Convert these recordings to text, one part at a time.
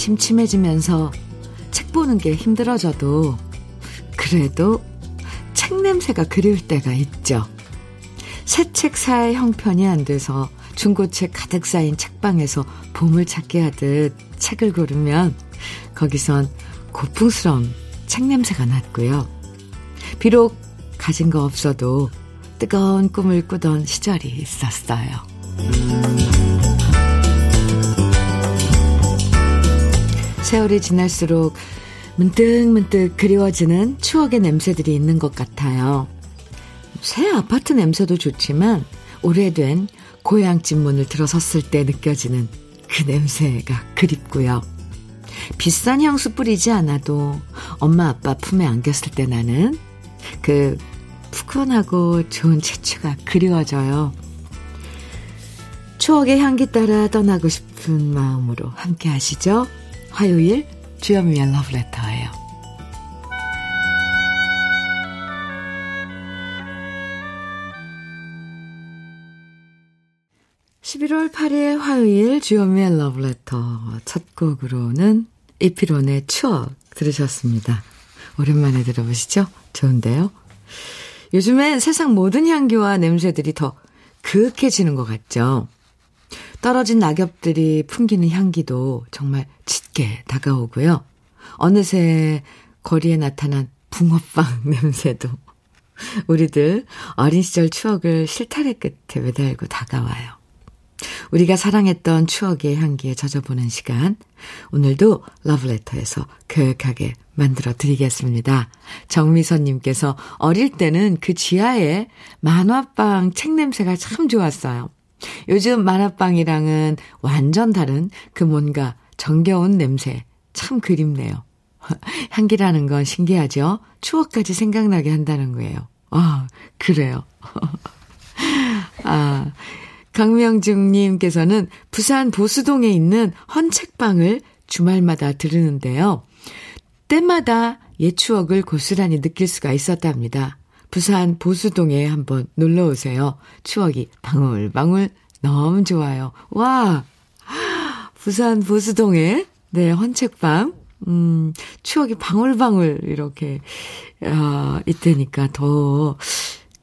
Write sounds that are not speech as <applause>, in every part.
침침해지면서 책 보는 게 힘들어져도 그래도 책 냄새가 그리울 때가 있죠. 새 책 살 형편이 안 돼서 중고책 가득 쌓인 책방에서 보물 찾기 하듯 책을 고르면 거기선 고풍스러운 책 냄새가 났고요. 비록 가진 거 없어도 뜨거운 꿈을 꾸던 시절이 있었어요. 세월이 지날수록 문득 문득 그리워지는 추억의 냄새들이 있는 것 같아요. 새 아파트 냄새도 좋지만 오래된 고향집 문을 들어섰을 때 느껴지는 그 냄새가 그립고요. 비싼 향수 뿌리지 않아도 엄마 아빠 품에 안겼을 때 나는 그 푸근하고 좋은 채취가 그리워져요. 추억의 향기 따라 떠나고 싶은 마음으로 함께 하시죠. 화요일 주현미의 러브레터예요. 11월 8일 화요일 주현미의 러브레터 첫 곡으로는 이피론의 추억 들으셨습니다. 오랜만에 들어보시죠? 좋은데요? 요즘엔 세상 모든 향기와 냄새들이 더 그윽해지는 것 같죠? 떨어진 낙엽들이 풍기는 향기도 정말 짙게 다가오고요. 어느새 거리에 나타난 붕어빵 <laughs> 냄새도 우리들 어린 시절 추억을 실타래 끝에 매달고 다가와요. 우리가 사랑했던 추억의 향기에 젖어보는 시간. 오늘도 러브레터에서 그윽하게 만들어 드리겠습니다. 정미선님께서 어릴 때는 그 지하에 만화빵 책 냄새가 참 좋았어요. 요즘 만화빵이랑은 완전 다른 그 뭔가 정겨운 냄새. 참 그립네요. <laughs> 향기라는 건 신기하죠? 추억까지 생각나게 한다는 거예요. 아, 그래요. <laughs> 아, 강명중님께서는 부산 보수동에 있는 헌책방을 주말마다 들으는데요. 때마다 옛 추억을 고스란히 느낄 수가 있었답니다. 부산 보수동에 한번 놀러 오세요. 추억이 방울방울 너무 좋아요. 와! 부산 보수동에, 네, 헌책방. 음, 추억이 방울방울 이렇게, 아, 있다니까 더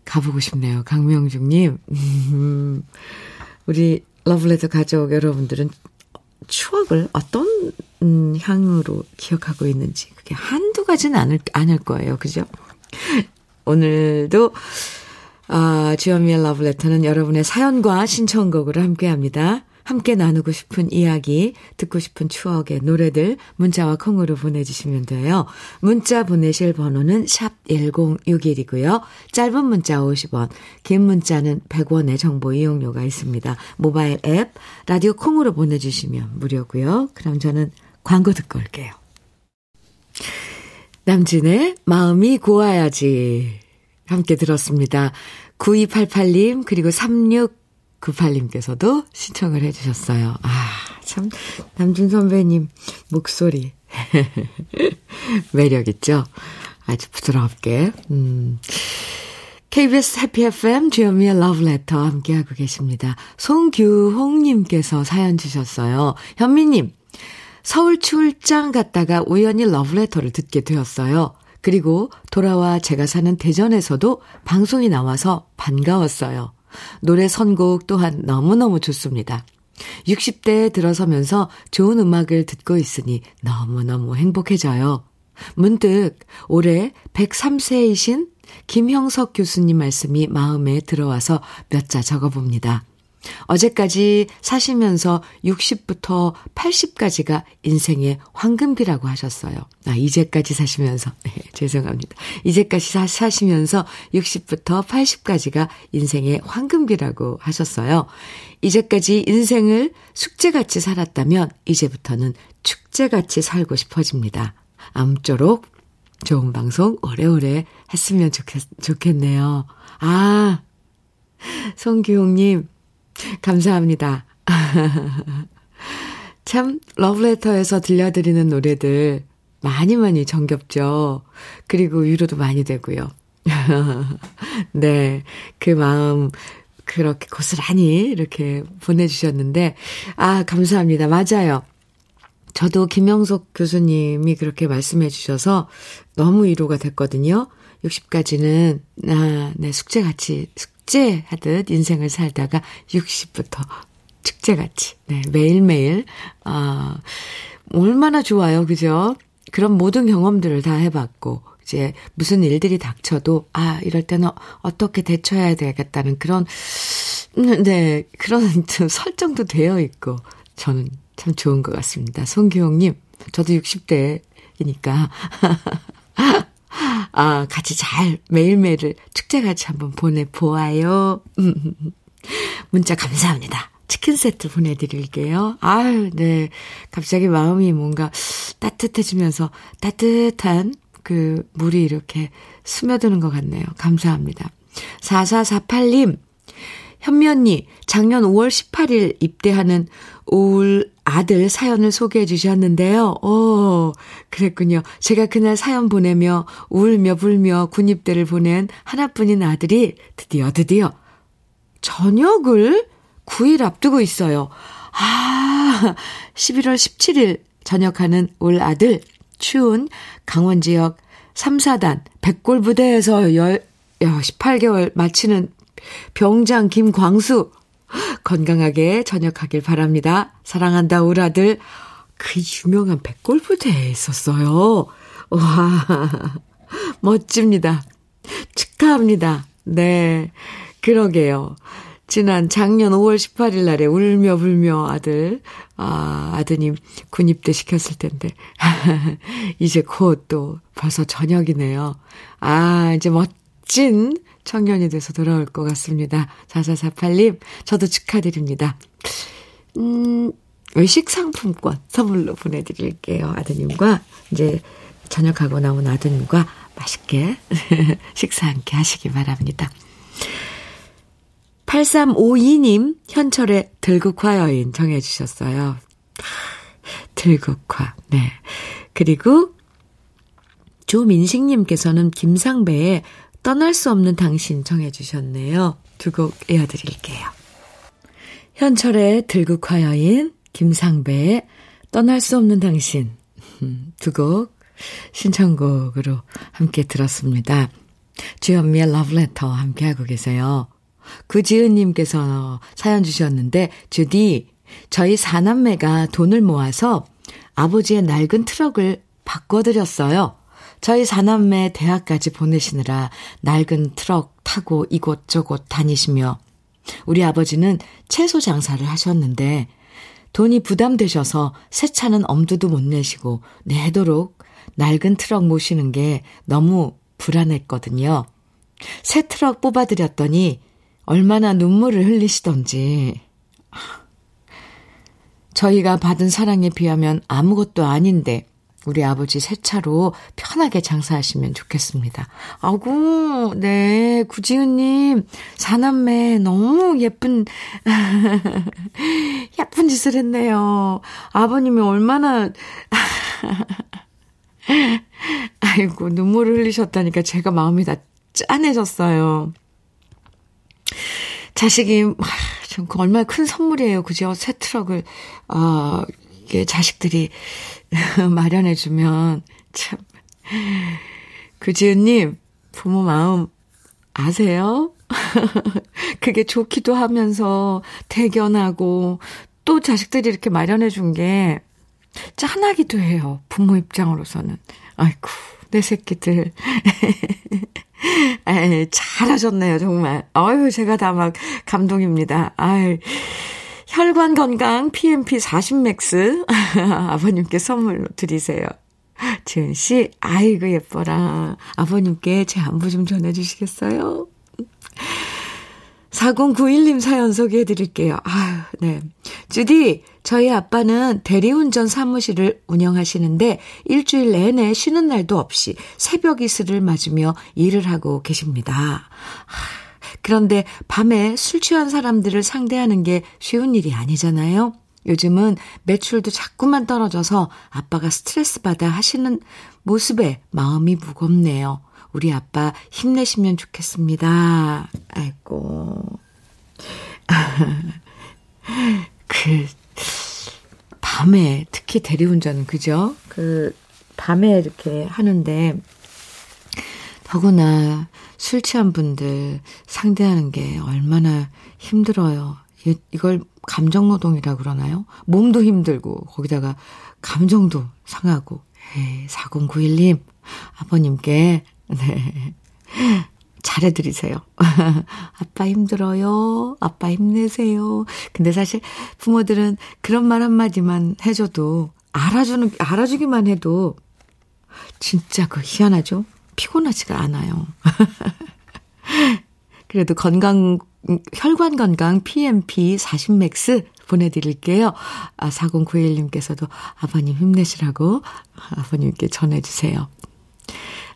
가보고 싶네요. 강명중님. 음, 우리 러블레터 가족 여러분들은 추억을 어떤 음, 향으로 기억하고 있는지 그게 한두 가지는 않을, 않을 거예요. 그죠? 오늘도 아, 주현미의 러브레터는 여러분의 사연과 신청곡으로 함께합니다. 함께 나누고 싶은 이야기, 듣고 싶은 추억의 노래들 문자와 콩으로 보내주시면 돼요. 문자 보내실 번호는 샵 1061이고요. 짧은 문자 50원, 긴 문자는 100원의 정보 이용료가 있습니다. 모바일 앱, 라디오 콩으로 보내주시면 무료고요. 그럼 저는 광고 듣고 올게요. 남진의 마음이 고와야지 함께 들었습니다. 9288님 그리고 36 98님께서도 신청을 해주셨어요. 아, 참, 남준 선배님 목소리. <laughs> 매력있죠? 아주 부드럽게. 음. KBS 해피 FM 주현미의 러브레터 함께하고 계십니다. 송규홍님께서 사연 주셨어요. 현미님, 서울 출장 갔다가 우연히 러브레터를 듣게 되었어요. 그리고 돌아와 제가 사는 대전에서도 방송이 나와서 반가웠어요. 노래 선곡 또한 너무너무 좋습니다. 60대에 들어서면서 좋은 음악을 듣고 있으니 너무너무 행복해져요. 문득 올해 103세이신 김형석 교수님 말씀이 마음에 들어와서 몇 자 적어봅니다. 어제까지 사시면서 60부터 80까지가 인생의 황금비라고 하셨어요. 아, 이제까지 사시면서. 네, <laughs> 죄송합니다. 이제까지 사, 사시면서 60부터 80까지가 인생의 황금비라고 하셨어요. 이제까지 인생을 숙제같이 살았다면 이제부터는 축제같이 살고 싶어집니다. 암쪼록 좋은 방송 오래오래 했으면 좋겠, 좋겠네요. 아, 송규용님, 감사합니다. <laughs> 참, 러브레터에서 들려드리는 노래들 많이 많이 정겹죠. 그리고 위로도 많이 되고요. <laughs> 네. 그 마음, 그렇게 고스란히 이렇게 보내주셨는데, 아, 감사합니다. 맞아요. 저도 김영석 교수님이 그렇게 말씀해 주셔서 너무 위로가 됐거든요. 60까지는, 아, 네, 숙제 같이, 숙 제하듯 인생을 살다가 60부터 축제같이, 네, 매일매일, 아, 얼마나 좋아요. 그죠? 그런 모든 경험들을 다 해봤고, 이제 무슨 일들이 닥쳐도, 아, 이럴 때는 어떻게 대처해야 되겠다는 그런, 음, 네, 그런 좀 <laughs> 설정도 되어 있고, 저는 참 좋은 것 같습니다. 송기용님, 저도 60대이니까. <laughs> 아, 같이 잘 매일매일을 축제 같이 한번 보내보아요. <laughs> 문자 감사합니다. 치킨 세트 보내드릴게요. 아유, 네. 갑자기 마음이 뭔가 따뜻해지면서 따뜻한 그 물이 이렇게 스며드는 것 같네요. 감사합니다. 4448님, 현미 언니, 작년 5월 18일 입대하는 올 아들 사연을 소개해 주셨는데요. 오, 그랬군요. 제가 그날 사연 보내며 울며 불며 군입대를 보낸 하나뿐인 아들이 드디어 드디어 저녁을 9일 앞두고 있어요. 아, 11월 17일 전역하는 올 아들 추운 강원 지역 3, 4단 백골 부대에서 열, 야, 18개월 마치는 병장 김광수 건강하게 전역하길 바랍니다. 사랑한다 올 아들 그 유명한 백골 부대에 있었어요. 와 <laughs> 멋집니다. 축하합니다. 네 그러게요. 지난 작년 5월 18일 날에 울며 불며 아들, 아, 아드님 군입대 시켰을 텐데. <laughs> 이제 곧 또 벌써 저녁이네요. 아, 이제 멋 진 청년이 돼서 돌아올 것 같습니다. 4448님, 저도 축하드립니다. 음, 외식 상품권 선물로 보내드릴게요. 아드님과, 이제 저녁하고 나온 아드님과 맛있게 <laughs> 식사 함께 하시기 바랍니다. 8352님, 현철의 들국화 여인 정해주셨어요. 들국화, 네. 그리고 조민식님께서는 김상배의 떠날 수 없는 당신 정해주셨네요. 두 곡 이어드릴게요. 현철의 들국화 여인, 김상배의 떠날 수 없는 당신 <laughs> 두 곡 신청곡으로 함께 들었습니다. 주현미의 러브레터 함께하고 계세요. 구지은님께서 사연 주셨는데, 주디, 저희 사남매가 돈을 모아서 아버지의 낡은 트럭을 바꿔드렸어요. 저희 사남매 대학까지 보내시느라 낡은 트럭 타고 이곳저곳 다니시며, 우리 아버지는 채소 장사를 하셨는데, 돈이 부담되셔서 새 차는 엄두도 못 내시고, 내도록 낡은 트럭 모시는 게 너무 불안했거든요. 새 트럭 뽑아드렸더니 얼마나 눈물을 흘리시던지. 저희가 받은 사랑에 비하면 아무것도 아닌데, 우리 아버지 새 차로 편하게 장사하시면 좋겠습니다. 아구, 네, 구지은님, 사남매 너무 예쁜, <laughs> 예쁜 짓을 했네요. 아버님이 얼마나, <laughs> 아이고, 눈물을 흘리셨다니까 제가 마음이 다 짠해졌어요. 자식이, 좀그 얼마나 큰 선물이에요. 그죠? 새 트럭을, 어, 이게 자식들이 <laughs> 마련해주면, 참. 그지은님, 부모 마음 아세요? <laughs> 그게 좋기도 하면서 대견하고, 또 자식들이 이렇게 마련해준 게 짠하기도 해요. 부모 입장으로서는. 아이쿠, 내 새끼들. <laughs> 에이, 잘하셨네요, 정말. 아유, 제가 다 막 감동입니다. 아유. 혈관 건강 PMP 40맥스 <laughs> 아버님께 선물로 드리세요. 지은 씨, 아이고 예뻐라. 아버님께 제 안부 좀 전해주시겠어요? 4091님 사연 소개해 드릴게요. 아유, 네. 주디, 저희 아빠는 대리운전 사무실을 운영하시는데 일주일 내내 쉬는 날도 없이 새벽 이슬을 맞으며 일을 하고 계십니다. 그런데 밤에 술 취한 사람들을 상대하는 게 쉬운 일이 아니잖아요. 요즘은 매출도 자꾸만 떨어져서 아빠가 스트레스 받아 하시는 모습에 마음이 무겁네요. 우리 아빠 힘내시면 좋겠습니다. 아이고. <laughs> 그, 밤에 특히 대리운전은 그죠? 그 밤에 이렇게 하는데 더구나 술 취한 분들 상대하는 게 얼마나 힘들어요. 이걸 감정노동이라 그러나요? 몸도 힘들고, 거기다가 감정도 상하고. 에이, 4091님, 아버님께, 네. 잘해드리세요. <laughs> 아빠 힘들어요. 아빠 힘내세요. 근데 사실 부모들은 그런 말 한마디만 해줘도, 알아주는, 알아주기만 해도, 진짜 그 희한하죠? 피곤하지가 않아요. <laughs> 그래도 건강, 혈관 건강 PMP 40맥스 보내드릴게요. 아, 4091님께서도 아버님 힘내시라고 아버님께 전해주세요.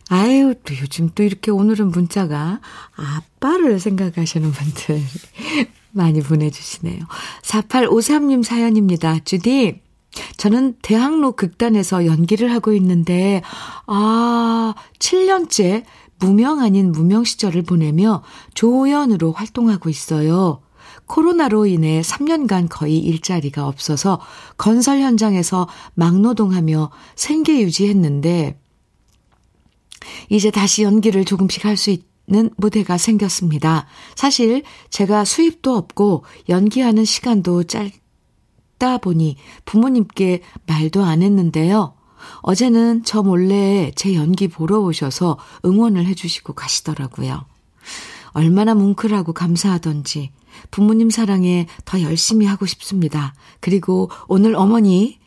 아유, 또 요즘 또 이렇게 오늘은 문자가 아빠를 생각하시는 분들 <laughs> 많이 보내주시네요. 4853님 사연입니다. 주디, 저는 대학로 극단에서 연기를 하고 있는데, 아, 7년째 무명 아닌 무명 시절을 보내며 조연으로 활동하고 있어요. 코로나로 인해 3년간 거의 일자리가 없어서 건설 현장에서 막노동하며 생계 유지했는데, 이제 다시 연기를 조금씩 할 수 있는 무대가 생겼습니다. 사실 제가 수입도 없고 연기하는 시간도 짧 다 보니 부모님께 말도 안 했는데요. 어제는 저 몰래 제 연기 보러 오셔서 응원을 해주시고 가시더라고요. 얼마나 뭉클하고 감사하던지 부모님 사랑에 더 열심히 하고 싶습니다. 그리고 오늘 어머니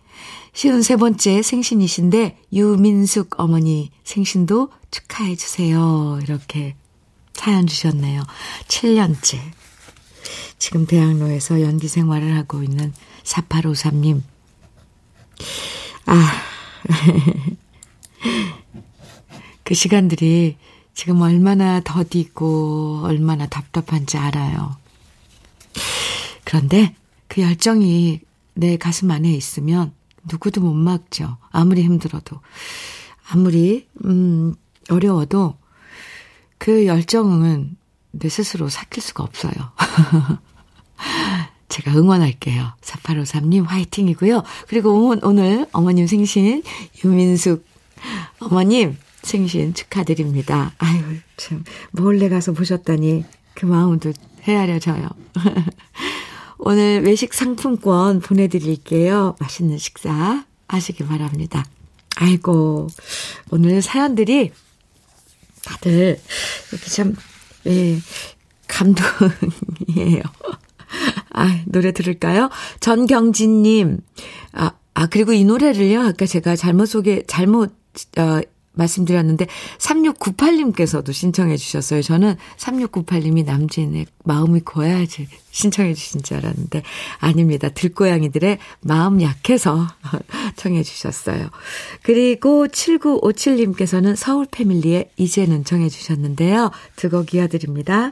53번째 생신이신데 유민숙 어머니 생신도 축하해 주세요. 이렇게 사연 주셨네요. 7년째. 지금 대학로에서 연기 생활을 하고 있는 4853님. 아, <laughs> 그 시간들이 지금 얼마나 더디고 얼마나 답답한지 알아요. 그런데 그 열정이 내 가슴 안에 있으면 누구도 못 막죠. 아무리 힘들어도. 아무리, 음, 어려워도 그 열정은 내 스스로 삭힐 수가 없어요. <laughs> 제가 응원할게요. 4853님 화이팅이고요. 그리고 오늘 어머님 생신 유민숙 어머님 생신 축하드립니다. 아유, 참, 몰래 가서 보셨다니 그 마음도 헤아려져요. <laughs> 오늘 외식 상품권 보내드릴게요. 맛있는 식사 하시기 바랍니다. 아이고, 오늘 사연들이 다들 이렇게 참, 예, 감동이에요. 아, 노래 들을까요? 전경진님, 아, 아, 그리고 이 노래를요, 아까 제가 잘못 소개, 잘못, 어, 말씀드렸는데 3698님께서도 신청해 주셨어요. 저는 3698님이 남진의 마음이 고야지 신청해 주신 줄 알았는데 아닙니다. 들고양이들의 마음 약해서 <laughs> 청해 주셨어요. 그리고 7957님께서는 서울 패밀리의 이제는 청해 주셨는데요. 두 곡 이어드립니다.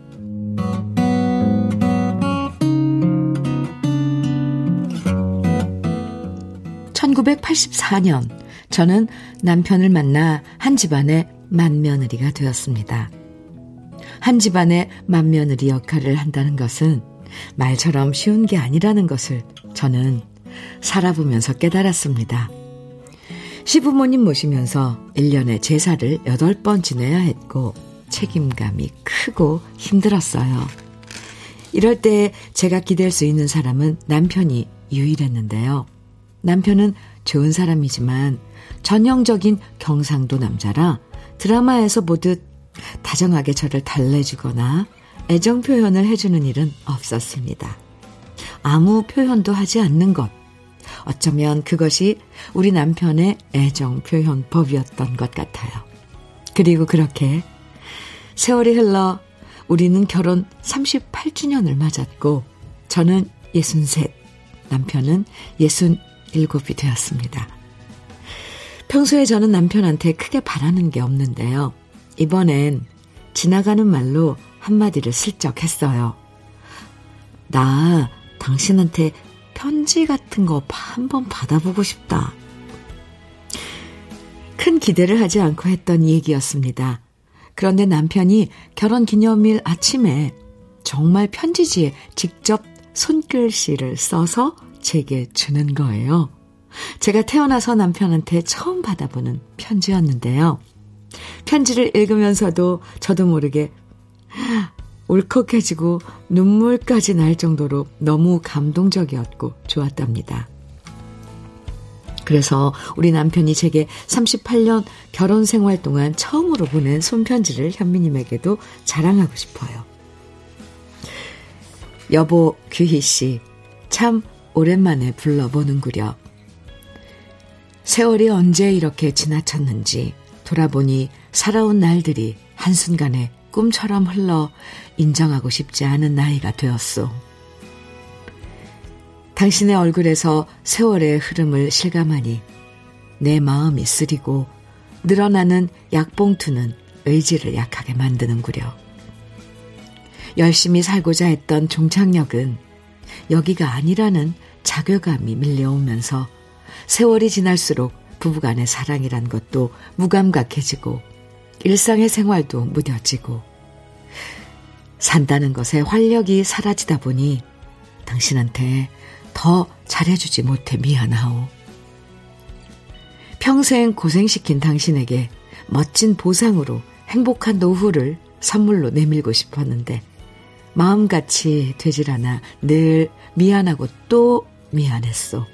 1984년 저는 남편을 만나 한 집안의 맏며느리가 되었습니다. 한 집안의 맏며느리 역할을 한다는 것은 말처럼 쉬운 게 아니라는 것을 저는 살아보면서 깨달았습니다. 시부모님 모시면서 1년에 제사를 8번 지내야 했고 책임감이 크고 힘들었어요. 이럴 때 제가 기댈 수 있는 사람은 남편이 유일했는데요. 남편은 좋은 사람이지만 전형적인 경상도 남자라 드라마에서 보듯 다정하게 저를 달래주거나 애정 표현을 해주는 일은 없었습니다. 아무 표현도 하지 않는 것. 어쩌면 그것이 우리 남편의 애정 표현법이었던 것 같아요. 그리고 그렇게 세월이 흘러 우리는 결혼 38주년을 맞았고, 저는 63, 남편은 67이 되었습니다. 평소에 저는 남편한테 크게 바라는 게 없는데요. 이번엔 지나가는 말로 한마디를 슬쩍 했어요. 나 당신한테 편지 같은 거 한번 받아보고 싶다. 큰 기대를 하지 않고 했던 얘기였습니다. 그런데 남편이 결혼 기념일 아침에 정말 편지지에 직접 손글씨를 써서 제게 주는 거예요. 제가 태어나서 남편한테 처음 받아보는 편지였는데요. 편지를 읽으면서도 저도 모르게 울컥해지고 눈물까지 날 정도로 너무 감동적이었고 좋았답니다. 그래서 우리 남편이 제게 38년 결혼 생활 동안 처음으로 보낸 손편지를 현미님에게도 자랑하고 싶어요. 여보 규희 씨, 참 오랜만에 불러보는구려. 세월이 언제 이렇게 지나쳤는지 돌아보니 살아온 날들이 한순간에 꿈처럼 흘러 인정하고 싶지 않은 나이가 되었소. 당신의 얼굴에서 세월의 흐름을 실감하니 내 마음이 쓰리고 늘어나는 약봉투는 의지를 약하게 만드는구려. 열심히 살고자 했던 종착역은 여기가 아니라는 자괴감이 밀려오면서 세월이 지날수록 부부간의 사랑이란 것도 무감각해지고 일상의 생활도 무뎌지고 산다는 것에 활력이 사라지다 보니 당신한테 더 잘해주지 못해 미안하오. 평생 고생시킨 당신에게 멋진 보상으로 행복한 노후를 선물로 내밀고 싶었는데 마음같이 되질 않아 늘 미안하고 또 미안했어.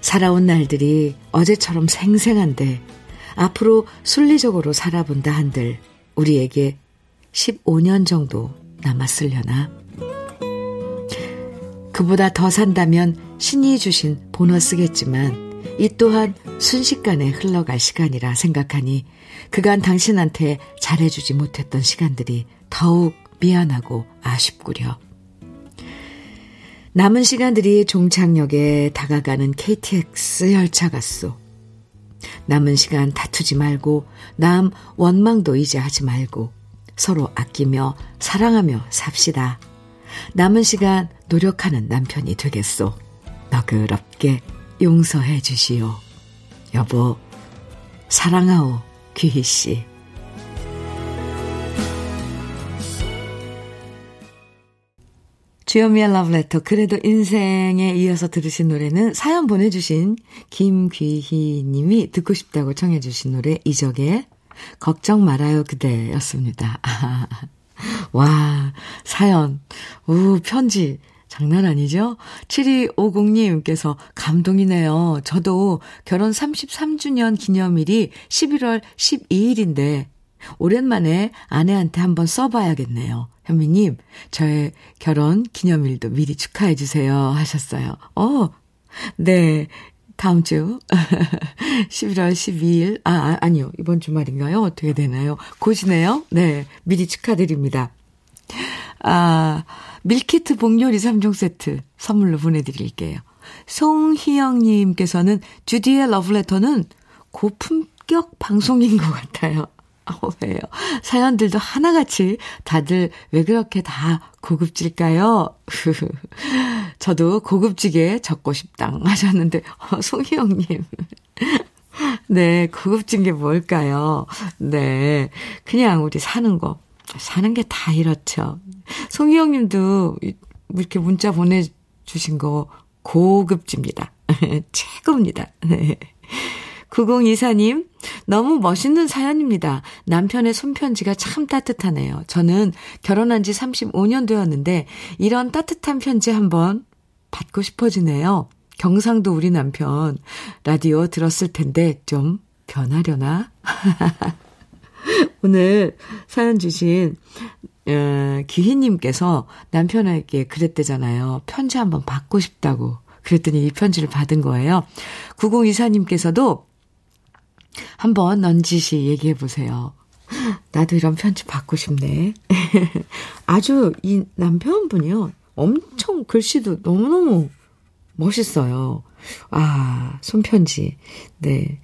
살아온 날들이 어제처럼 생생한데 앞으로 순리적으로 살아본다 한들 우리에게 15년 정도 남았으려나. 그보다 더 산다면 신이 주신 보너스겠지만 이 또한 순식간에 흘러갈 시간이라 생각하니 그간 당신한테 잘해주지 못했던 시간들이 더욱 미안하고 아쉽구려. 남은 시간들이 종착역에 다가가는 KTX 열차 같소. 남은 시간 다투지 말고 남 원망도 이제 하지 말고 서로 아끼며 사랑하며 삽시다. 남은 시간 노력하는 남편이 되겠소. 너그럽게 용서해 주시오. 여보, 사랑하오, 귀희씨. 주현미의 러브레터 그래도 인생에 이어서 들으신 노래는 사연 보내주신 김귀희 님이 듣고 싶다고 청해 주신 노래 이적의 걱정 말아요 그대였습니다. 와 사연 우 편지 장난 아니죠? 7250님께서 감동이네요. 저도 결혼 33주년 기념일이 11월 12일인데 오랜만에 아내한테 한번 써봐야겠네요. 현미님, 저의 결혼 기념일도 미리 축하해 주세요. 하셨어요. 어, 네. 다음 주 <laughs> 11월 12일 아, 아 아니요 이번 주말인가요 어떻게 되나요 고시네요 네 미리 축하드립니다 아 밀키트 복요리 3종 세트 선물로 보내드릴게요 송희영님께서는 주디의 러브레터는 고품격 방송인 것 같아요 어, 왜요? 사연들도 하나같이 다들 왜 그렇게 다 고급질까요? <laughs> 저도 고급지게 적고 싶당 하셨는데, 어, 송희영님. <laughs> 네, 고급진 게 뭘까요? 네. 그냥 우리 사는 거. 사는 게 다 이렇죠. 송희영 님도 이렇게 문자 보내주신 거 고급집니다. <laughs> 최고입니다. 네. 9024님, 너무 멋있는 사연입니다. 남편의 손편지가 참 따뜻하네요. 저는 결혼한 지 35년 되었는데, 이런 따뜻한 편지 한번 받고 싶어지네요. 경상도 우리 남편, 라디오 들었을 텐데, 좀 변하려나? <laughs> 오늘 사연 주신, 어, 기희님께서 남편에게 그랬대잖아요. 편지 한번 받고 싶다고. 그랬더니 이 편지를 받은 거예요. 9024님께서도 한번 넌지시 얘기해 보세요. 나도 이런 편지 받고 싶네. <laughs> 아주 이 남편분이요. 엄청 글씨도 너무너무 멋있어요. 아, 손편지. 네.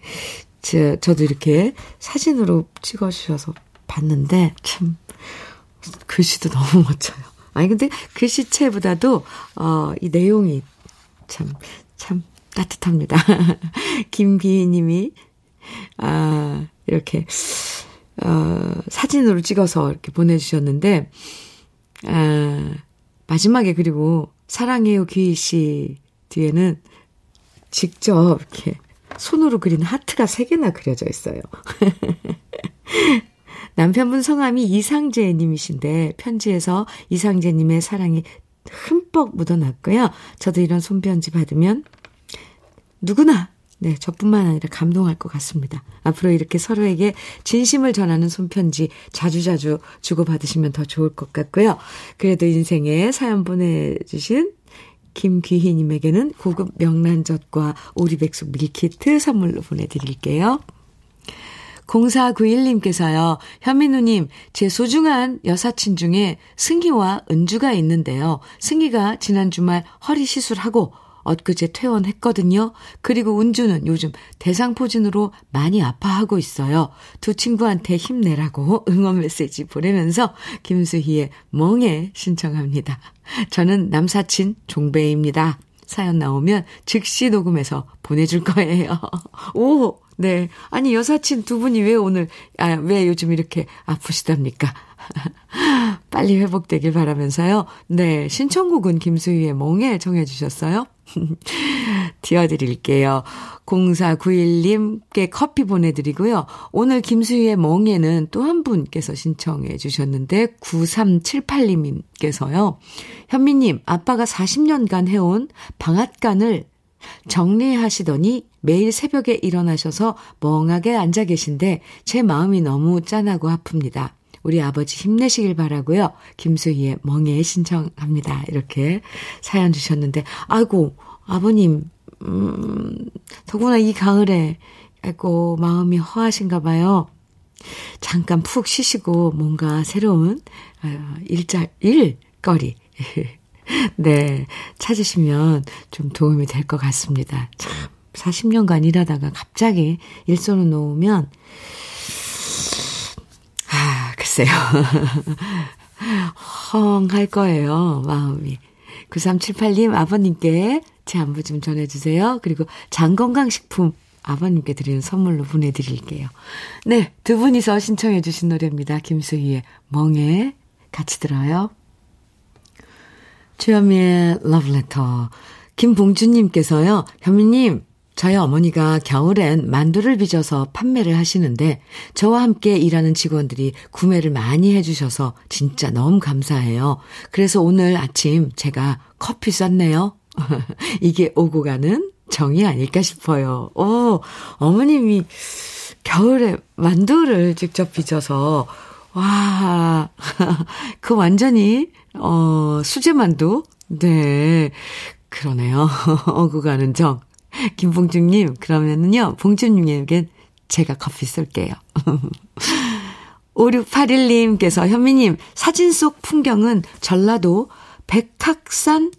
저, 저도 이렇게 사진으로 찍어주셔서 봤는데, 참, 글씨도 <laughs> 너무 멋져요. 아니, 근데 글씨체보다도, 어, 이 내용이 참, 참 따뜻합니다. <laughs> 김기희 님이, 아, 이렇게, 어, 사진으로 찍어서 이렇게 보내주셨는데, 아, 마지막에 그리고 사랑해요 귀희 씨 뒤에는 직접 이렇게 손으로 그린 하트가 3개나 그려져 있어요. <laughs> 남편분 성함이 이상재 님이신데 편지에서 이상재 님의 사랑이 흠뻑 묻어났고요. 저도 이런 손편지 받으면 누구나 네, 저뿐만 아니라 감동할 것 같습니다. 앞으로 이렇게 서로에게 진심을 전하는 손편지 자주자주 주고받으시면 더 좋을 것 같고요. 그래도 인생에 사연 보내주신 김귀희님에게는 고급 명란젓과 오리백숙 밀키트 선물로 보내드릴게요. 0491님께서요, 현민우님, 제 소중한 여사친 중에 승희와 은주가 있는데요. 승희가 지난 주말 허리 시술하고 엊그제 퇴원했거든요. 그리고 은주는 요즘 대상포진으로 많이 아파하고 있어요. 두 친구한테 힘내라고 <laughs> 응원 메시지 보내면서 김수희의 멍에 신청합니다. 저는 남사친 종배입니다. 사연 나오면 즉시 녹음해서 보내줄 거예요. <laughs> 오, 네. 아니, 여사친 두 분이 왜 오늘, 아, 왜 요즘 이렇게 아프시답니까? <laughs> 빨리 회복되길 바라면서요. 네. 신청곡은 김수희의 멍에 정해 주셨어요. <laughs> 띄워드릴게요. 0491님께 커피 보내드리고요. 오늘 김수희의 멍에는 또 한 분께서 신청해 주셨는데, 9378님께서요. 현미님, 아빠가 40년간 해온 방앗간을 정리하시더니 매일 새벽에 일어나셔서 멍하게 앉아 계신데 제 마음이 너무 짠하고 아픕니다. 우리 아버지 힘내시길 바라고요. 김수희의 멍에 신청합니다. 이렇게 사연 주셨는데 아이고 아버님 음 더구나 이 가을에 아이고 마음이 허하신가 봐요. 잠깐 푹 쉬시고 뭔가 새로운 어, 일자 일거리 <laughs> 네 찾으시면 좀 도움이 될 것 같습니다. 참 40년간 일하다가 갑자기 일손을 놓으면 글쎄요. <laughs> 헝할 거예요, 마음이. 9378님 아버님께 제 안부 좀 전해주세요. 그리고 장건강식품 아버님께 드리는 선물로 보내드릴게요. 네, 두 분이서 신청해 주신 노래입니다. 김수희의 멍에 같이 들어요. 주현미의 러브레터. 김봉주님께서요, 현미님, 저희 어머니가 겨울엔 만두를 빚어서 판매를 하시는데 저와 함께 일하는 직원들이 구매를 많이 해주셔서 진짜 너무 감사해요. 그래서 오늘 아침 제가 커피 쐈네요. <laughs> 이게 오고 가는 정이 아닐까 싶어요. 오, 어머님이 겨울에 만두를 직접 빚어서 와, <laughs> 그 완전히 어 수제 만두. 네. 그러네요. <laughs> 오고 가는 정. <laughs> 김봉준님, 그러면은요, 봉준님에겐 제가 커피 쏠게요. <laughs> 5681님께서 현미님, 사진 속 풍경은 전라도 백학산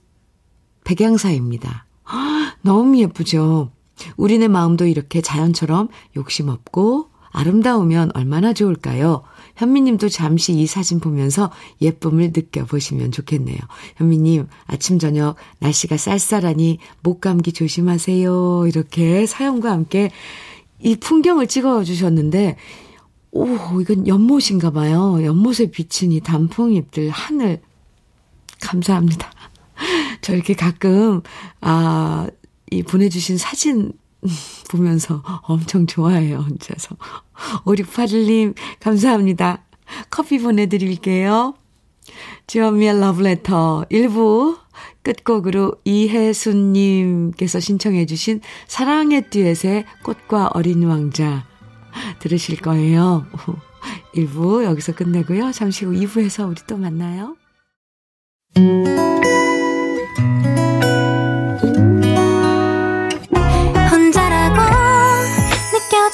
백양사입니다. <gasps> 너무 예쁘죠? 우리네 마음도 이렇게 자연처럼 욕심 없고 아름다우면 얼마나 좋을까요? 현미님도 잠시 이 사진 보면서 예쁨을 느껴보시면 좋겠네요. 현미님, 아침, 저녁 날씨가 쌀쌀하니 목 감기 조심하세요. 이렇게 사연과 함께 이 풍경을 찍어 주셨는데, 오, 이건 연못인가 봐요. 연못에 비친 이 단풍잎들, 하늘. 감사합니다. <laughs> 저 이렇게 가끔, 아, 이 보내주신 사진 <laughs> 보면서 엄청 좋아해요, 혼자서. 5681님, 감사합니다. 커피 보내드릴게요. 주현미의 러브레터 1부 끝곡으로 이혜순님께서 신청해주신 사랑의 듀엣의 꽃과 어린 왕자 들으실 거예요. <laughs> 1부 여기서 끝내고요. 잠시 후 2부에서 우리 또 만나요.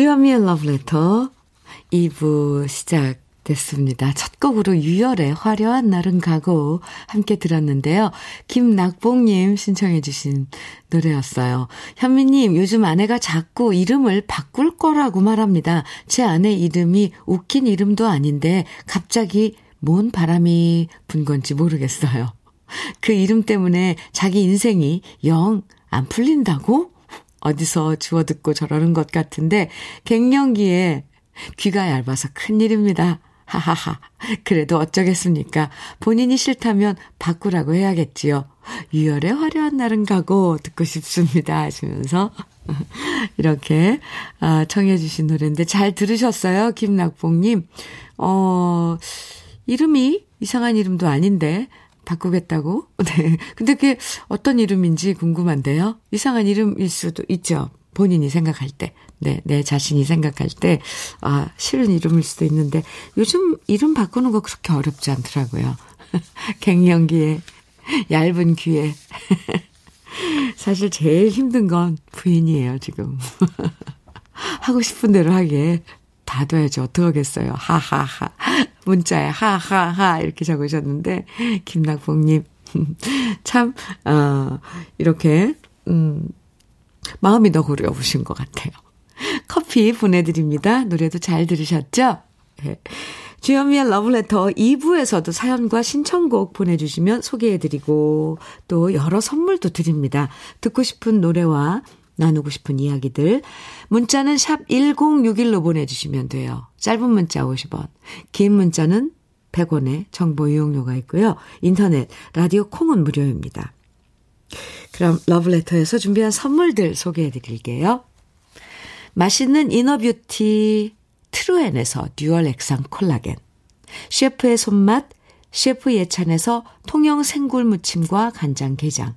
주현미의 Letter 2부 시작됐습니다. 첫 곡으로 유열의 화려한 날은 가고 함께 들었는데요. 김낙봉님 신청해 주신 노래였어요. 현미님, 요즘 아내가 자꾸 이름을 바꿀 거라고 말합니다. 제 아내 이름이 웃긴 이름도 아닌데 갑자기 뭔 바람이 분 건지 모르겠어요. 그 이름 때문에 자기 인생이 영 안 풀린다고? 어디서 주워 듣고 저러는 것 같은데 갱년기에 귀가 얇아서 큰일입니다. 하하하. 그래도 어쩌겠습니까? 본인이 싫다면 바꾸라고 해야겠지요. 유열의 화려한 날은 가고 듣고 싶습니다. 하시면서 <laughs> 이렇게 아, 청해 주신 노래인데 잘 들으셨어요? 김낙봉님. 어, 이름이 이상한 이름도 아닌데 바꾸겠다고? <laughs> 네. 근데 그게 어떤 이름인지 궁금한데요. 이상한 이름일 수도 있죠. 본인이 생각할 때. 네, 내 자신이 생각할 때, 아, 싫은 이름일 수도 있는데, 요즘 이름 바꾸는 거 그렇게 어렵지 않더라고요. <laughs> 갱년기에, 얇은 귀에. <laughs> 사실 제일 힘든 건 부인이에요, 지금. 하고 싶은 대로 하기에 다 둬야지 어떡하겠어요. 하하하. 문자에 하하하 이렇게 적으셨는데 김낙봉 님 <laughs> 참 어, 이렇게 음, 마음이 너그러우신 것 같아요. 커피 보내드립니다. 노래도 잘 들으셨죠? 네. 주현미의 러브레터 2부에서도 사연과 신청곡 보내주시면 소개해드리고 또 여러 선물도 드립니다. 듣고 싶은 노래와 나누고 싶은 이야기들 문자는 샵 1061로 보내주시면 돼요. 짧은 문자 50원 긴 문자는 100원의 정보 이용료가 있고요. 인터넷 라디오 콩은 무료입니다. 그럼 러브레터에서 준비한 선물들 소개해 드릴게요. 맛있는 inner beauty 트루엔에서 dual 액상 콜라겐 셰프의 손맛 셰프 예찬에서 통영 생굴 무침과 간장 게장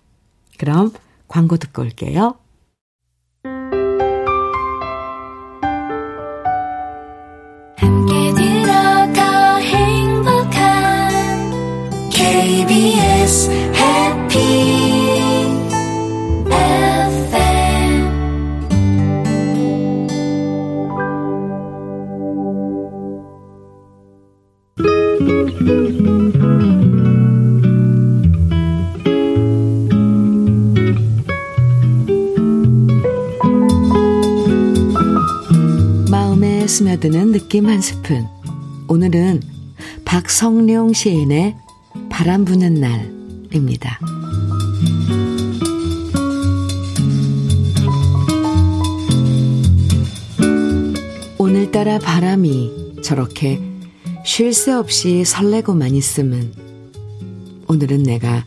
그럼 광고 듣고 올게요. KBS 한 스푼. 오늘은 박성룡 시인의 바람 부는 날입니다. 오늘따라 바람이 저렇게 쉴 새 없이 설레고만 있음은 오늘은 내가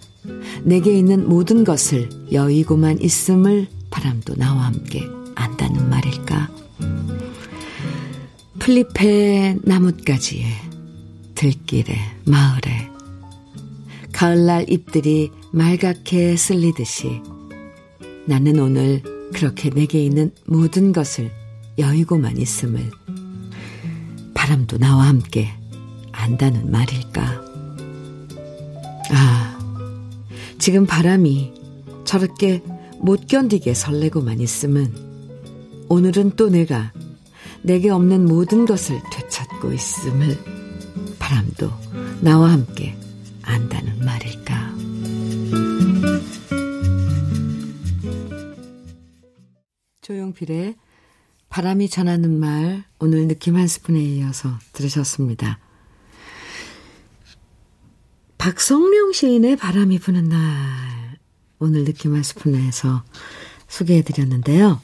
내게 있는 모든 것을 여의고만 있음을 바람도 나와 함께 안다는 말일까? 플리페 나뭇가지에 들길에 마을에 가을날 잎들이 말갛게 쓸리듯이 나는 오늘 그렇게 내게 있는 모든 것을 여의고만 있음을 바람도 나와 함께 안다는 말일까. 아, 지금 바람이 저렇게 못 견디게 설레고만 있음은 오늘은 또 내가 내게 없는 모든 것을 되찾고 있음을 바람도 나와 함께 안다는 말일까. 조용필의 바람이 전하는 말 오늘 느낌 한 스푼에 이어서 들으셨습니다. 박성룡 시인의 바람이 부는 날 오늘 느낌 한 스푼에서 소개해드렸는데요.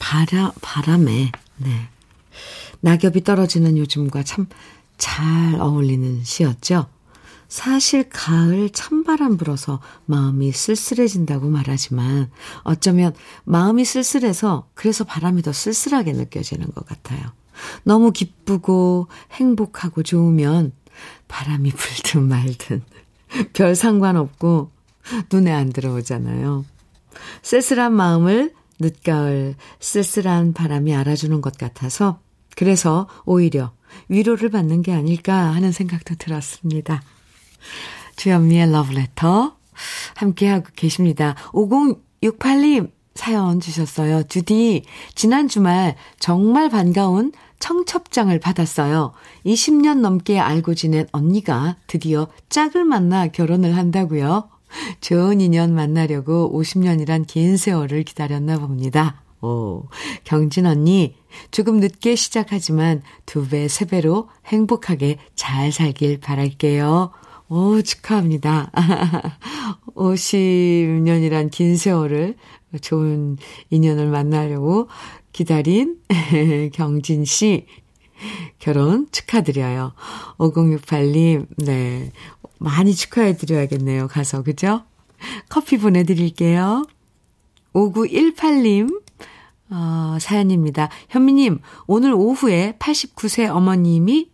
바라, 바람에 네. 낙엽이 떨어지는 요즘과 참 잘 어울리는 시였죠. 사실 가을 찬바람 불어서 마음이 쓸쓸해진다고 말하지만 어쩌면 마음이 쓸쓸해서 그래서 바람이 더 쓸쓸하게 느껴지는 것 같아요. 너무 기쁘고 행복하고 좋으면 바람이 <laughs> 불든 말든 별 상관없고 눈에 안 들어오잖아요. 쓸쓸한 마음을 늦가을 쓸쓸한 바람이 알아주는 것 같아서 그래서 오히려 위로를 받는 게 아닐까 하는 생각도 들었습니다. 주현미의 러브레터 함께하고 계십니다. 5068님 사연 주셨어요. 주디, 지난 주말 정말 반가운 청첩장을 받았어요. 20년 넘게 알고 지낸 언니가 드디어 짝을 만나 결혼을 한다고요. 좋은 인연 만나려고 50년이란 긴 세월을 기다렸나 봅니다. 오, 경진 언니, 조금 늦게 시작하지만 두 배, 세 배로 행복하게 잘 살길 바랄게요. 오, 축하합니다. <laughs> 50년이란 긴 세월을 좋은 인연을 만나려고 기다린 <laughs> 경진 씨 결혼 축하드려요. 5068님, 네. 많이 축하해드려야겠네요. 가서, 그죠? 커피 보내드릴게요. 5918님, 어, 사연입니다. 현미님, 오늘 오후에 89세 어머님이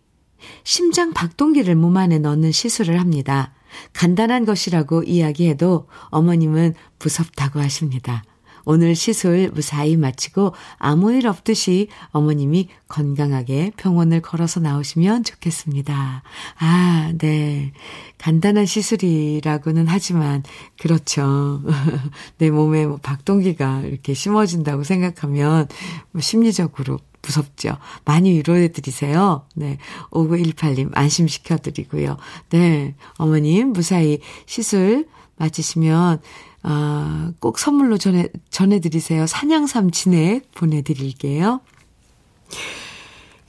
심장 박동기를 몸 안에 넣는 시술을 합니다. 간단한 것이라고 이야기해도 어머님은 무섭다고 하십니다. 오늘 시술 무사히 마치고 아무 일 없듯이 어머님이 건강하게 병원을 걸어서 나오시면 좋겠습니다. 아, 네. 간단한 시술이라고는 하지만, 그렇죠. <laughs> 내 몸에 뭐 박동기가 이렇게 심어진다고 생각하면 뭐 심리적으로 무섭죠. 많이 위로해 드리세요. 네. 5918님 안심시켜 드리고요. 네. 어머님 무사히 시술 마치시면 아, 꼭 선물로 전해, 전해드리세요. 산양삼 진액 보내드릴게요.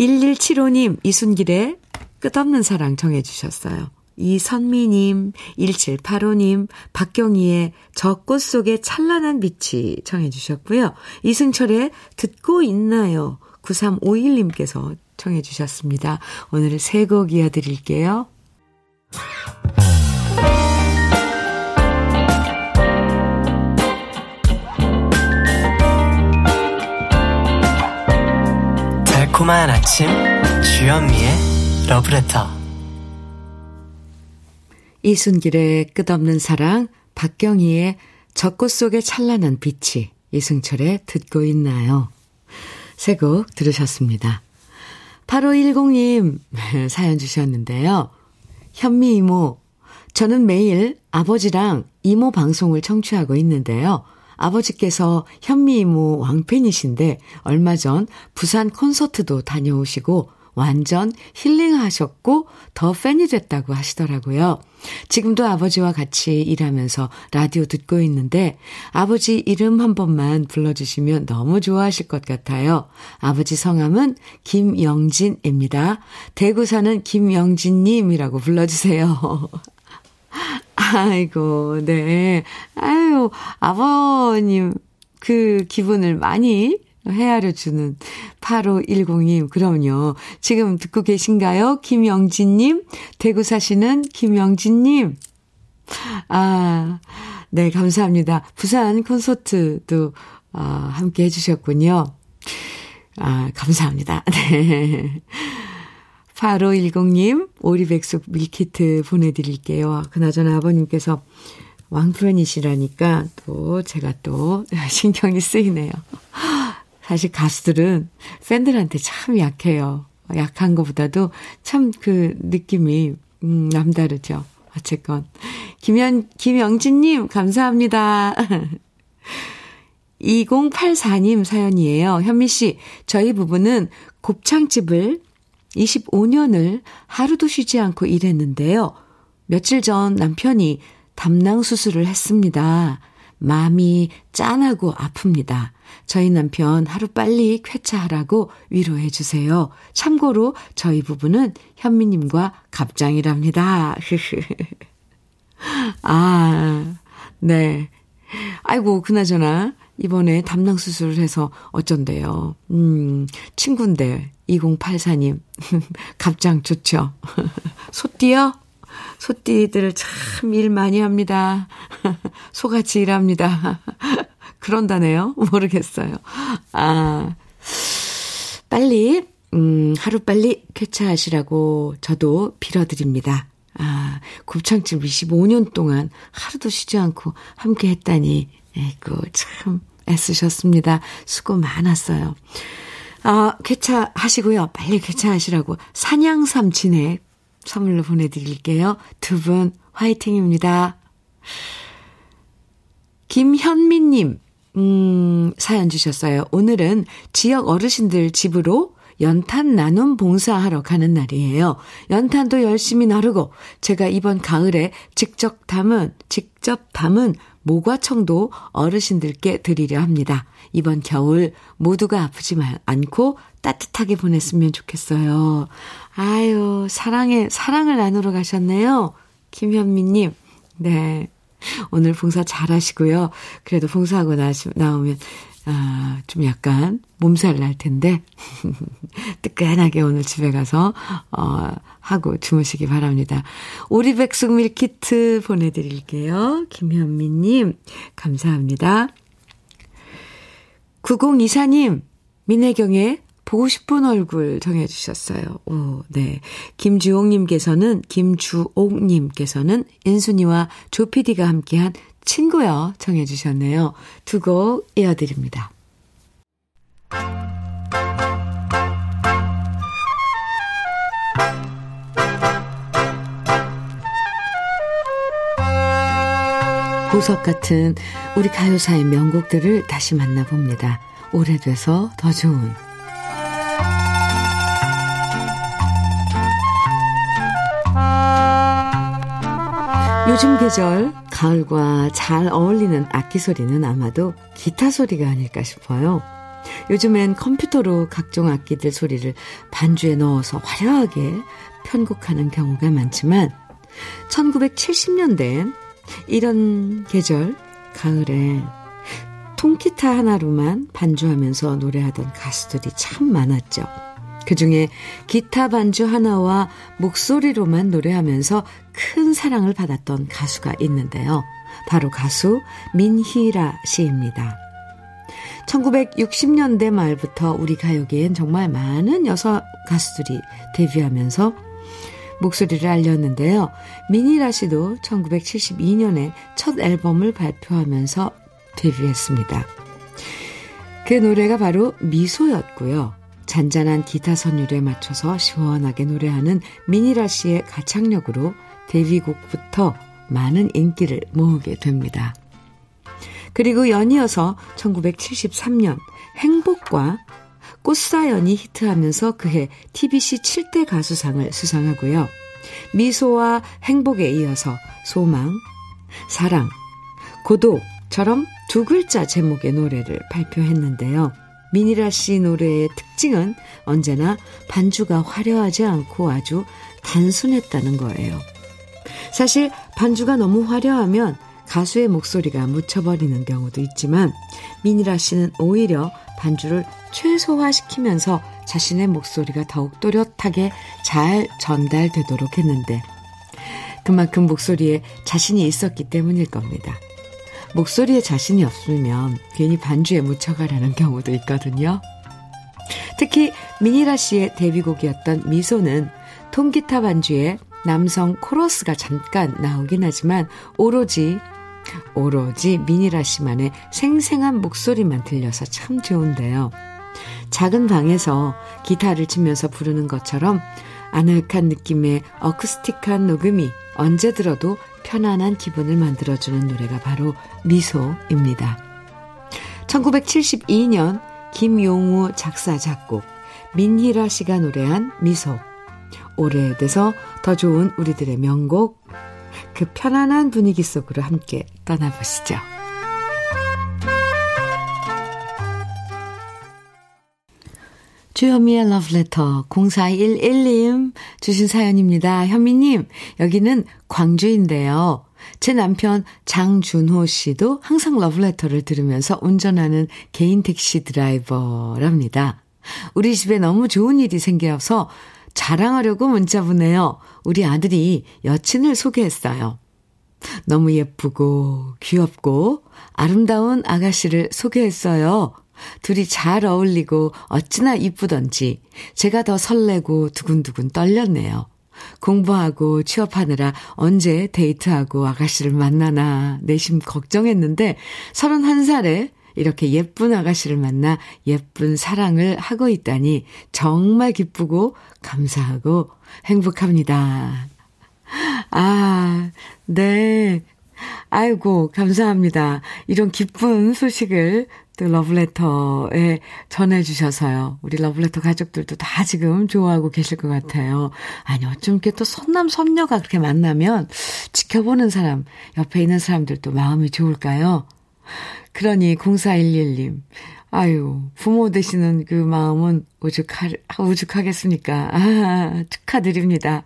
1175님, 이순길의 끝없는 사랑 정해주셨어요. 이선미님, 1785님, 박경희의 저 꽃 속에 찬란한 빛이 청해주셨고요. 이승철의 듣고 있나요? 9351님께서 청해주셨습니다. 오늘 세 곡 이어드릴게요. 달콤한 아침 주현미의 러브레터 이순길의 끝없는 사랑 박경희의 젖꽃 속의 찬란한 빛이 이승철의 듣고 있나요? 세 곡 들으셨습니다. 8510님 <laughs> 사연 주셨는데요. 현미 이모, 저는 매일 아버지랑 이모 방송을 청취하고 있는데요. 아버지께서 현미 이모 왕팬이신데 얼마 전 부산 콘서트도 다녀오시고 완전 힐링하셨고 더 팬이 됐다고 하시더라고요. 지금도 아버지와 같이 일하면서 라디오 듣고 있는데 아버지 이름 한 번만 불러주시면 너무 좋아하실 것 같아요. 아버지 성함은 김영진입니다. 대구 사는 김영진님이라고 불러주세요. <laughs> 아이고, 네. 아유, 아버님, 그 기분을 많이 헤아려 주는 8510님, 그럼요. 지금 듣고 계신가요? 김영진님, 대구 사시는 김영진님. 아, 네, 감사합니다. 부산 콘서트도, 어, 함께 해주셨군요. 아, 감사합니다. <laughs> 네. 8510님, 오리백숙 밀키트 보내드릴게요. 그나저나 아버님께서 왕팬이시라니까 또 제가 또 <laughs> 신경이 쓰이네요. 사실 가수들은 팬들한테 참 약해요. 약한 것보다도 참 그 느낌이, 음, 남다르죠. 어쨌건. 김현, 김영진님, 감사합니다. <laughs> 2084님 사연이에요. 현미 씨, 저희 부부는 곱창집을 25년을 하루도 쉬지 않고 일했는데요. 며칠 전 남편이 담낭 수술을 했습니다. 마음이 짠하고 아픕니다. 저희 남편 하루 빨리 쾌차하라고 위로해 주세요. 참고로 저희 부부는 현미님과 갑장이랍니다. <laughs> 아, 네. 아이고, 그나저나, 이번에 담낭 수술을 해서 어쩐대요. 음, 친구인데, 2084님. <laughs> 갑장 좋죠. <laughs> 소띠요? 소띠들 참 일 많이 합니다. <laughs> 소같이 일합니다. 그런다네요. 모르겠어요. 아, 빨리, 음, 하루빨리 쾌차하시라고 저도 빌어드립니다. 아, 곱창집 25년 동안 하루도 쉬지 않고 함께 했다니, 에이구, 참 애쓰셨습니다. 수고 많았어요. 아, 쾌차하시고요. 빨리 쾌차하시라고 산양삼 진액 선물로 보내드릴게요. 두 분 화이팅입니다. 김현미님, 음, 사연 주셨어요. 오늘은 지역 어르신들 집으로 연탄 나눔 봉사하러 가는 날이에요. 연탄도 열심히 나르고 제가 이번 가을에 직접 담은 직접 담은 모과청도 어르신들께 드리려 합니다. 이번 겨울 모두가 아프지 않고 따뜻하게 보냈으면 좋겠어요. 아유, 사랑의, 사랑을 나누러 가셨네요. 김현미님. 네. 오늘 봉사 잘 하시고요. 그래도 봉사하고 나시, 나오면, 아, 좀 약간 몸살 날 텐데, <laughs> 뜨끈하게 오늘 집에 가서, 어, 하고 주무시기 바랍니다. 오리백숙 밀키트 보내드릴게요. 김현미님, 감사합니다. 9024님, 민혜경의 보고 싶은 얼굴 정해주셨어요. 오, 네. 김주옥님께서는, 김주옥님께서는 인순이와 조피디가 함께한 친구여 정해주셨네요. 두 곡 이어드립니다. 보석 같은 우리 가요사의 명곡들을 다시 만나봅니다. 오래돼서 더 좋은 요즘 계절 가을과 잘 어울리는 악기 소리는 아마도 기타 소리가 아닐까 싶어요. 요즘엔 컴퓨터로 각종 악기들 소리를 반주에 넣어서 화려하게 편곡하는 경우가 많지만 1970년대엔 이런 계절 가을에 통기타 하나로만 반주하면서 노래하던 가수들이 참 많았죠. 그 중에 기타 반주 하나와 목소리로만 노래하면서 큰 사랑을 받았던 가수가 있는데요. 바로 가수 민희라 씨입니다. 1960년대 말부터 우리 가요계엔 정말 많은 여성 가수들이 데뷔하면서 목소리를 알렸는데요. 민희라 씨도 1972년에 첫 앨범을 발표하면서 데뷔했습니다. 그 노래가 바로 미소였고요. 잔잔한 기타 선율에 맞춰서 시원하게 노래하는 미니라 씨의 가창력으로 데뷔곡부터 많은 인기를 모으게 됩니다. 그리고 연이어서 1973년 행복과 꽃사연이 히트하면서 그해 TBC 7대 가수상을 수상하고요. 미소와 행복에 이어서 소망, 사랑, 고독처럼 두 글자 제목의 노래를 발표했는데요. 미니라 씨 노래의 특징은 언제나 반주가 화려하지 않고 아주 단순했다는 거예요. 사실 반주가 너무 화려하면 가수의 목소리가 묻혀버리는 경우도 있지만 미니라 씨는 오히려 반주를 최소화시키면서 자신의 목소리가 더욱 또렷하게 잘 전달되도록 했는데 그만큼 목소리에 자신이 있었기 때문일 겁니다. 목소리에 자신이 없으면 괜히 반주에 묻혀가라는 경우도 있거든요. 특히 미니라 씨의 데뷔곡이었던 미소는 통기타 반주에 남성 코러스가 잠깐 나오긴 하지만 오로지 오로지 미니라 씨만의 생생한 목소리만 들려서 참 좋은데요. 작은 방에서 기타를 치면서 부르는 것처럼 아늑한 느낌의 어쿠스틱한 녹음이 언제 들어도 편안한 기분을 만들어주는 노래가 바로 미소입니다. 1972년 김용우 작사 작곡 민희라 씨가 노래한 미소 오래돼서 더 좋은 우리들의 명곡 그 편안한 분위기 속으로 함께 떠나보시죠. 주현미의 러브레터 0411님 주신 사연입니다. 현미님, 여기는 광주인데요. 제 남편 장준호 씨도 항상 러브레터를 들으면서 운전하는 개인 택시 드라이버랍니다. 우리 집에 너무 좋은 일이 생겨서 자랑하려고 문자 보내요. 우리 아들이 여친을 소개했어요. 너무 예쁘고 귀엽고 아름다운 아가씨를 소개했어요. 둘이 잘 어울리고 어찌나 이쁘던지 제가 더 설레고 두근두근 떨렸네요. 공부하고 취업하느라 언제 데이트하고 아가씨를 만나나 내심 걱정했는데 31살에 이렇게 예쁜 아가씨를 만나 예쁜 사랑을 하고 있다니 정말 기쁘고 감사하고 행복합니다. 아, 네. 아이고, 감사합니다. 이런 기쁜 소식을 또 러브레터에 전해주셔서요. 우리 러브레터 가족들도 다 지금 좋아하고 계실 것 같아요. 아니, 어쩜 이렇게 또 선남, 선녀가 그렇게 만나면 지켜보는 사람, 옆에 있는 사람들도 마음이 좋을까요? 그러니 0411님, 아유, 부모 되시는 그 마음은 오죽하, 오죽하겠습니까? 아, <laughs> 축하드립니다.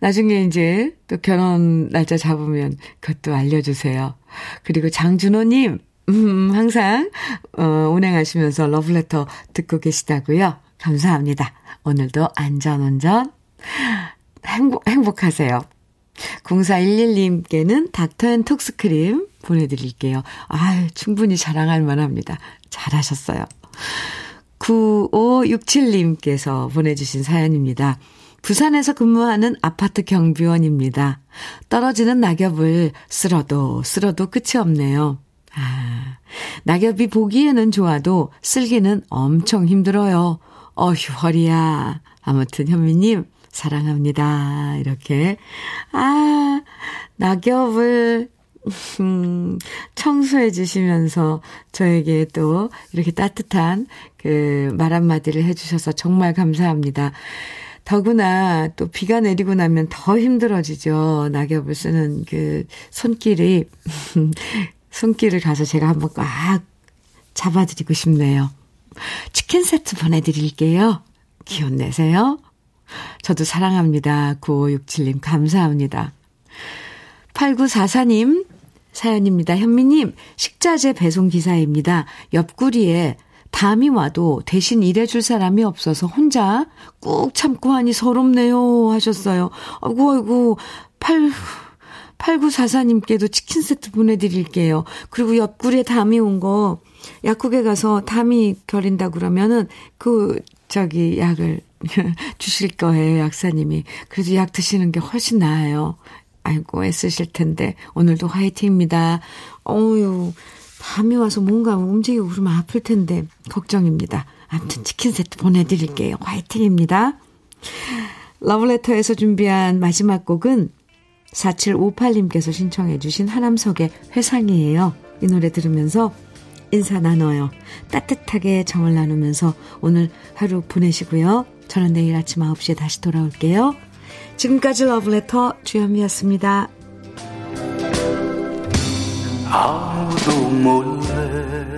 나중에 이제 또 결혼 날짜 잡으면 그것도 알려주세요. 그리고 장준호님, 음, 항상, 어, 운행하시면서 러브레터 듣고 계시다고요. 감사합니다. 오늘도 안전운전 행복, 행복하세요. 0411님께는 닥터앤톡스크림 보내드릴게요. 아 충분히 자랑할 만합니다. 잘하셨어요. 9567님께서 보내주신 사연입니다. 부산에서 근무하는 아파트 경비원입니다. 떨어지는 낙엽을 쓸어도 쓸어도 끝이 없네요. 아, 낙엽이 보기에는 좋아도 쓸기는 엄청 힘들어요. 어휴, 허리야. 아무튼 현미님, 사랑합니다. 이렇게. 아, 낙엽을, 음, 청소해 주시면서 저에게 또 이렇게 따뜻한 그 말 한마디를 해주셔서 정말 감사합니다. 더구나 또 비가 내리고 나면 더 힘들어지죠. 낙엽을 쓰는 그 손길이. <laughs> 손길을 가서 제가 한번 꽉 잡아드리고 싶네요. 치킨 세트 보내드릴게요. 기운 내세요. 저도 사랑합니다. 9567님, 감사합니다. 8944님, 사연입니다. 현미님, 식자재 배송 기사입니다. 옆구리에 담이 와도 대신 일해줄 사람이 없어서 혼자 꾹 참고 하니 서럽네요. 하셨어요. 아이고, 아이고, 8, 8944님께도 치킨 세트 보내드릴게요. 그리고 옆구리에 담이 온 거, 약국에 가서 담이 결인다 그러면은, 그, 저기, 약을 <laughs> 주실 거예요, 약사님이. 그래도 약 드시는 게 훨씬 나아요. 아이고, 애쓰실 텐데. 오늘도 화이팅입니다. 어유 밤이 와서 뭔가 움직이고 그러면 아플 텐데, 걱정입니다. 아무튼 치킨 세트 보내드릴게요. 화이팅입니다. 러브레터에서 준비한 마지막 곡은 4758님께서 신청해주신 하남석의 회상이에요. 이 노래 들으면서 인사 나눠요. 따뜻하게 정을 나누면서 오늘 하루 보내시고요. 저는 내일 아침 9시에 다시 돌아올게요. 지금까지 러브레터 주현미였습니다. 아무도 몰래